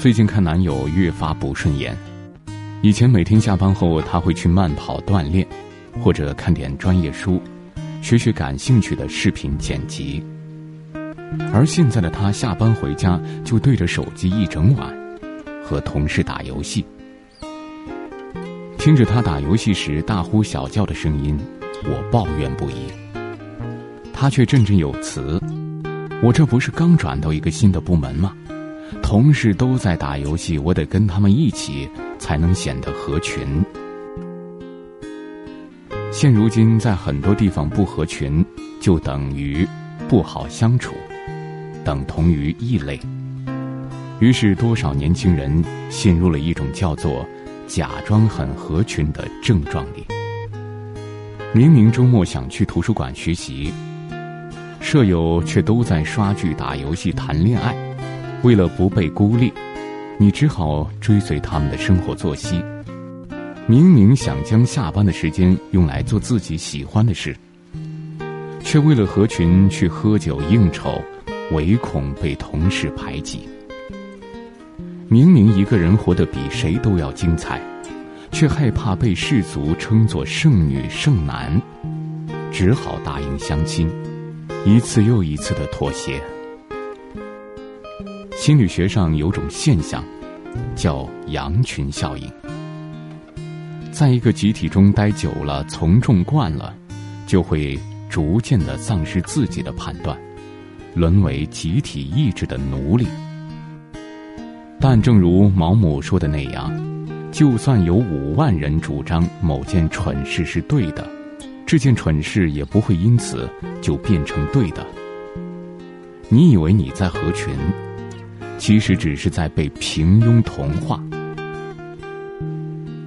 最近看男友越发不顺眼。以前每天下班后，他会去慢跑锻炼，或者看点专业书，学学感兴趣的视频剪辑。而现在的他下班回家就对着手机一整晚，和同事打游戏。听着他打游戏时大呼小叫的声音，我抱怨不已。他却振振有词：“我这不是刚转到一个新的部门吗？同事都在打游戏，我得跟他们一起，才能显得合群。现如今，在很多地方不合群，就等于不好相处。”等同于异类，于是多少年轻人陷入了一种叫做“假装很合群”的症状里。明明周末想去图书馆学习，舍友却都在刷剧、打游戏、谈恋爱。为了不被孤立，你只好追随他们的生活作息。明明想将下班的时间用来做自己喜欢的事，却为了合群去喝酒应酬。唯恐被同事排挤。明明一个人活得比谁都要精彩，却害怕被世俗称作剩女剩男，只好答应相亲，一次又一次的妥协。心理学上有种现象，叫羊群效应。在一个集体中待久了，从众惯了，就会逐渐的丧失自己的判断。沦为集体意志的奴隶，但正如毛姆说的那样，就算有五万人主张某件蠢事是对的，这件蠢事也不会因此就变成对的。你以为你在合群，其实只是在被平庸同化。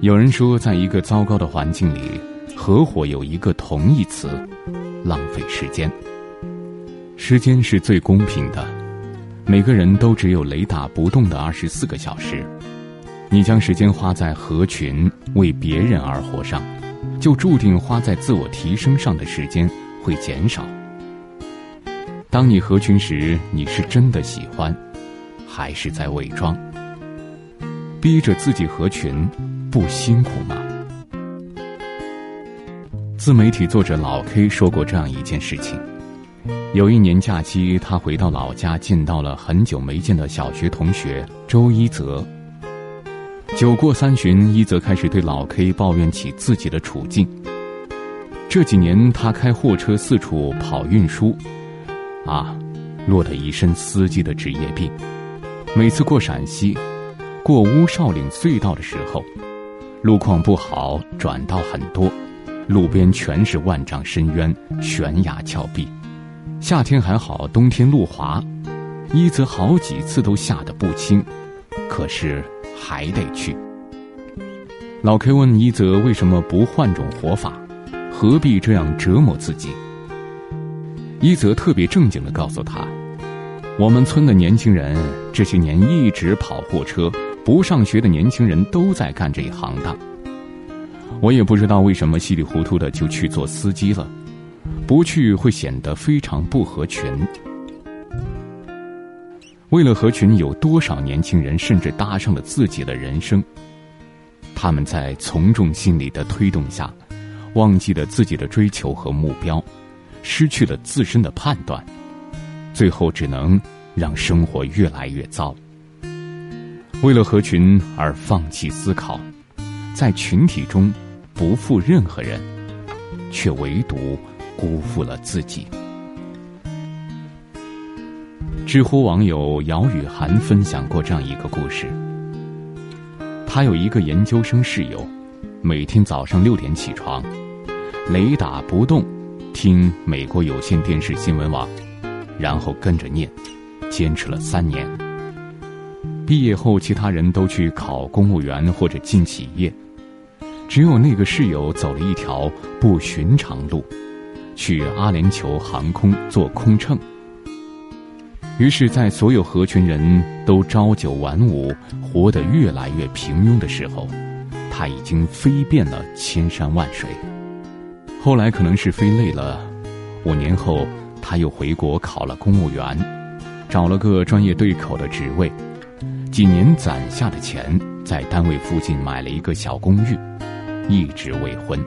有人说，在一个糟糕的环境里，合伙有一个同义词：浪费时间。时间是最公平的，每个人都只有雷打不动的二十四个小时。你将时间花在合群、为别人而活上，就注定花在自我提升上的时间会减少。当你合群时，你是真的喜欢，还是在伪装？逼着自己合群，不辛苦吗？自媒体作者老 K 说过这样一件事情。有一年假期，他回到老家，见到了很久没见的小学同学周一泽。酒过三巡，一泽开始对老 K 抱怨起自己的处境。这几年，他开货车四处跑运输，啊，落得一身司机的职业病。每次过陕西、过乌少岭隧道的时候，路况不好，转道很多，路边全是万丈深渊、悬崖峭壁。夏天还好，冬天路滑，一泽好几次都吓得不轻，可是还得去。老 K 问一泽为什么不换种活法，何必这样折磨自己？一泽特别正经的告诉他：“我们村的年轻人这些年一直跑货车，不上学的年轻人都在干这一行当。我也不知道为什么稀里糊涂的就去做司机了。”不去会显得非常不合群。为了合群，有多少年轻人甚至搭上了自己的人生？他们在从众心理的推动下，忘记了自己的追求和目标，失去了自身的判断，最后只能让生活越来越糟。为了合群而放弃思考，在群体中不负任何人，却唯独。辜负了自己。知乎网友姚雨涵分享过这样一个故事：他有一个研究生室友，每天早上六点起床，雷打不动听美国有线电视新闻网，然后跟着念，坚持了三年。毕业后，其他人都去考公务员或者进企业，只有那个室友走了一条不寻常路。去阿联酋航空做空乘，于是，在所有合群人都朝九晚五、活得越来越平庸的时候，他已经飞遍了千山万水。后来可能是飞累了，五年后他又回国考了公务员，找了个专业对口的职位，几年攒下的钱，在单位附近买了一个小公寓，一直未婚。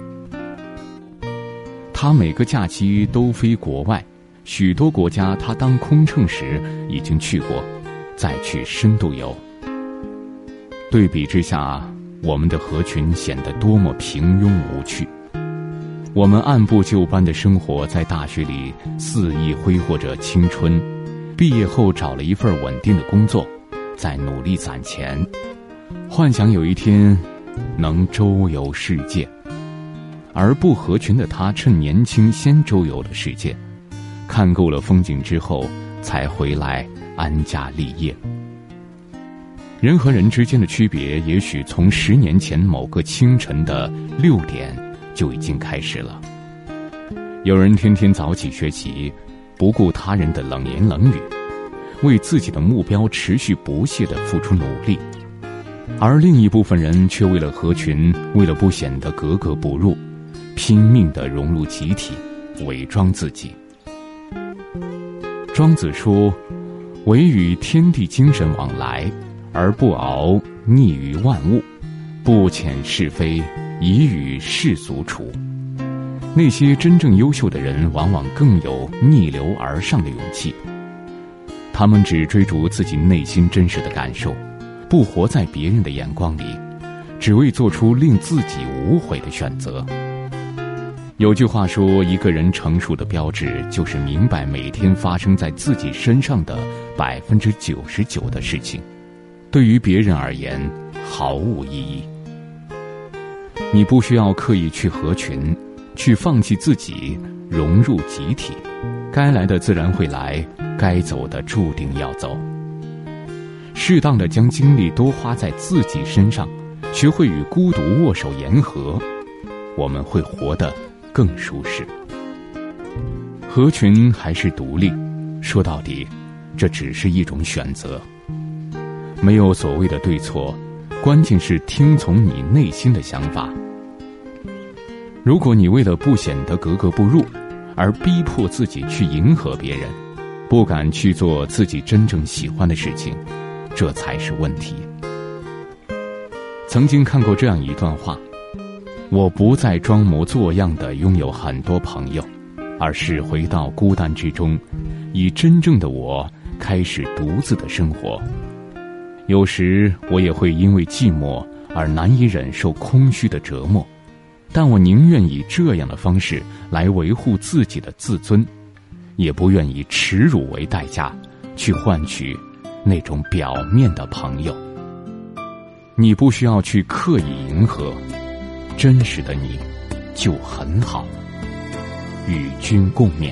他每个假期都飞国外，许多国家他当空乘时已经去过，再去深度游。对比之下，我们的合群显得多么平庸无趣。我们按部就班的生活在大学里，肆意挥霍着青春。毕业后找了一份稳定的工作，在努力攒钱，幻想有一天能周游世界。而不合群的他，趁年轻先周游了世界，看够了风景之后，才回来安家立业。人和人之间的区别，也许从十年前某个清晨的六点。就已经开始了。有人天天早起学习，不顾他人的冷言冷语，为自己的目标持续不懈的付出努力；而另一部分人却为了合群，为了不显得格格不入，拼命的融入集体，伪装自己。庄子说：“唯与天地精神往来，而不熬逆于万物，不遣是非。”以与世俗处，那些真正优秀的人，往往更有逆流而上的勇气。他们只追逐自己内心真实的感受，不活在别人的眼光里，只为做出令自己无悔的选择。有句话说，一个人成熟的标志，就是明白每天发生在自己身上的百分之九十九的事情，对于别人而言毫无意义。你不需要刻意去合群，去放弃自己，融入集体。该来的自然会来，该走的注定要走。适当的将精力多花在自己身上，学会与孤独握手言和，我们会活得更舒适。合群还是独立，说到底，这只是一种选择，没有所谓的对错。关键是听从你内心的想法。如果你为了不显得格格不入，而逼迫自己去迎合别人，不敢去做自己真正喜欢的事情，这才是问题。曾经看过这样一段话：我不再装模作样的拥有很多朋友，而是回到孤单之中，以真正的我开始独自的生活。有时我也会因为寂寞而难以忍受空虚的折磨，但我宁愿以这样的方式来维护自己的自尊，也不愿以耻辱为代价去换取那种表面的朋友。你不需要去刻意迎合，真实的你就很好。与君共勉。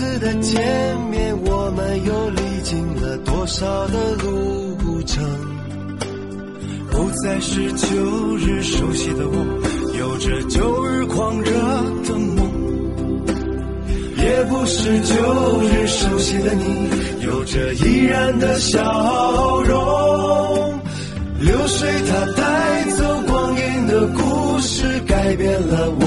次的见面，我们又历经了多少的路程？不再是旧日熟悉的我，有着旧日狂热的梦；也不是旧日熟悉的你，有着依然的笑容。流水它带走光阴的故事，改变了我